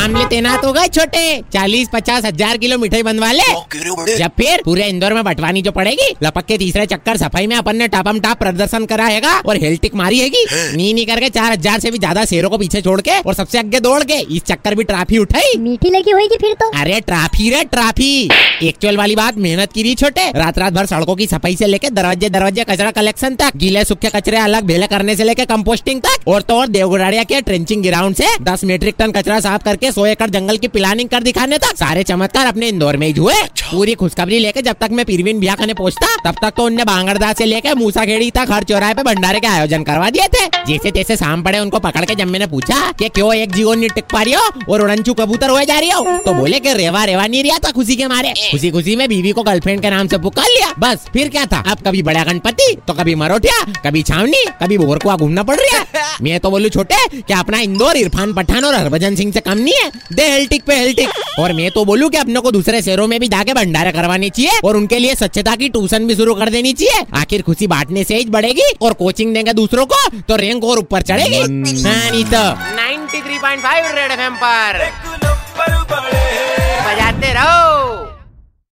मामले तैनात हो गए छोटे। चालीस पचास हज़ार किलो मिठाई बनवा ले। जब फिर पूरे इंदौर में बंटवानी जो पड़ेगी लपक के तीसरे चक्कर सफ़ाई में अपन ने टापम टाप प्रदर्शन करा हैगा और हेल्टिक मारी हैगी नी नी करके चार हज़ार से भी ज़्यादा शेरों को पीछे छोड़ के और सबसे आगे दौड़ के इस चक्कर भी ट्राफी उठाई। मीठी लगी होगी फिर तो। अरे ट्राफी रे ट्राफी। एक्चुअल वाली बात मेहनत की रही छोटे। रात रात भर सड़कों की सफ़ाई से लेके दरवाजे दरवाजे कचरा कलेक्शन तक गीले सूखे कचरे अलग भेले करने से लेके कंपोस्टिंग तक और तो और देवगुड़ाड़िया के ट्रेंचिंग ग्राउंड से 10 मीट्रिक टन कचरा साफ़ करके सौ एकड़ जंगल की प्लानिंग कर दिखाने तक सारे चमत्कार अपने इंदौर में ही हुए। पूरी खुशखबरी लेके जब तक मैं पीरवीन बिया खाने पहुँचता तब तक तो उनने बांगड़दा से लेके मूसाखेड़ी तक हर चौराहे पे भंडारे के आयोजन करवा दिए थे। जैसे तैसे शाम पड़े उनको पकड़ के जब मैंने पूछा कि क्यों एक जीवन नहीं टिक पा रही हो और उड़नचू कबूतर हुए जा रही हो तो बोले कि रेवा रेवा नहीं रिया था खुशी के मारे। खुशी खुशी में बीवी को गर्लफ्रेंड के नाम से पुकार लिया। बस फिर क्या था? अब कभी बड़ा गणपति तो कभी मरोठिया कभी छावनी कभी भोरकुआ घूमना पड़ रहा है। मैं तो बोलू छोटे कि अपना इंदौर इरफान पठान और हरभजन सिंह से कम नहीं है? दे हेल्टिक पे हेल्टिक। और मैं तो बोलूँ कि अपने को दूसरे शहरों में भी जाके भंडारा करवानी चाहिए और उनके लिए स्वच्छता की ट्यूशन भी शुरू कर देनी चाहिए। आखिर खुशी बांटने से ही बढ़ेगी और कोचिंग देंगे दूसरों को तो रैंक और ऊपर चढ़ेगी। हाँ, नहीं तो 93.5 रेड एफएम पर। एक नंबर बड़े बजाते रहो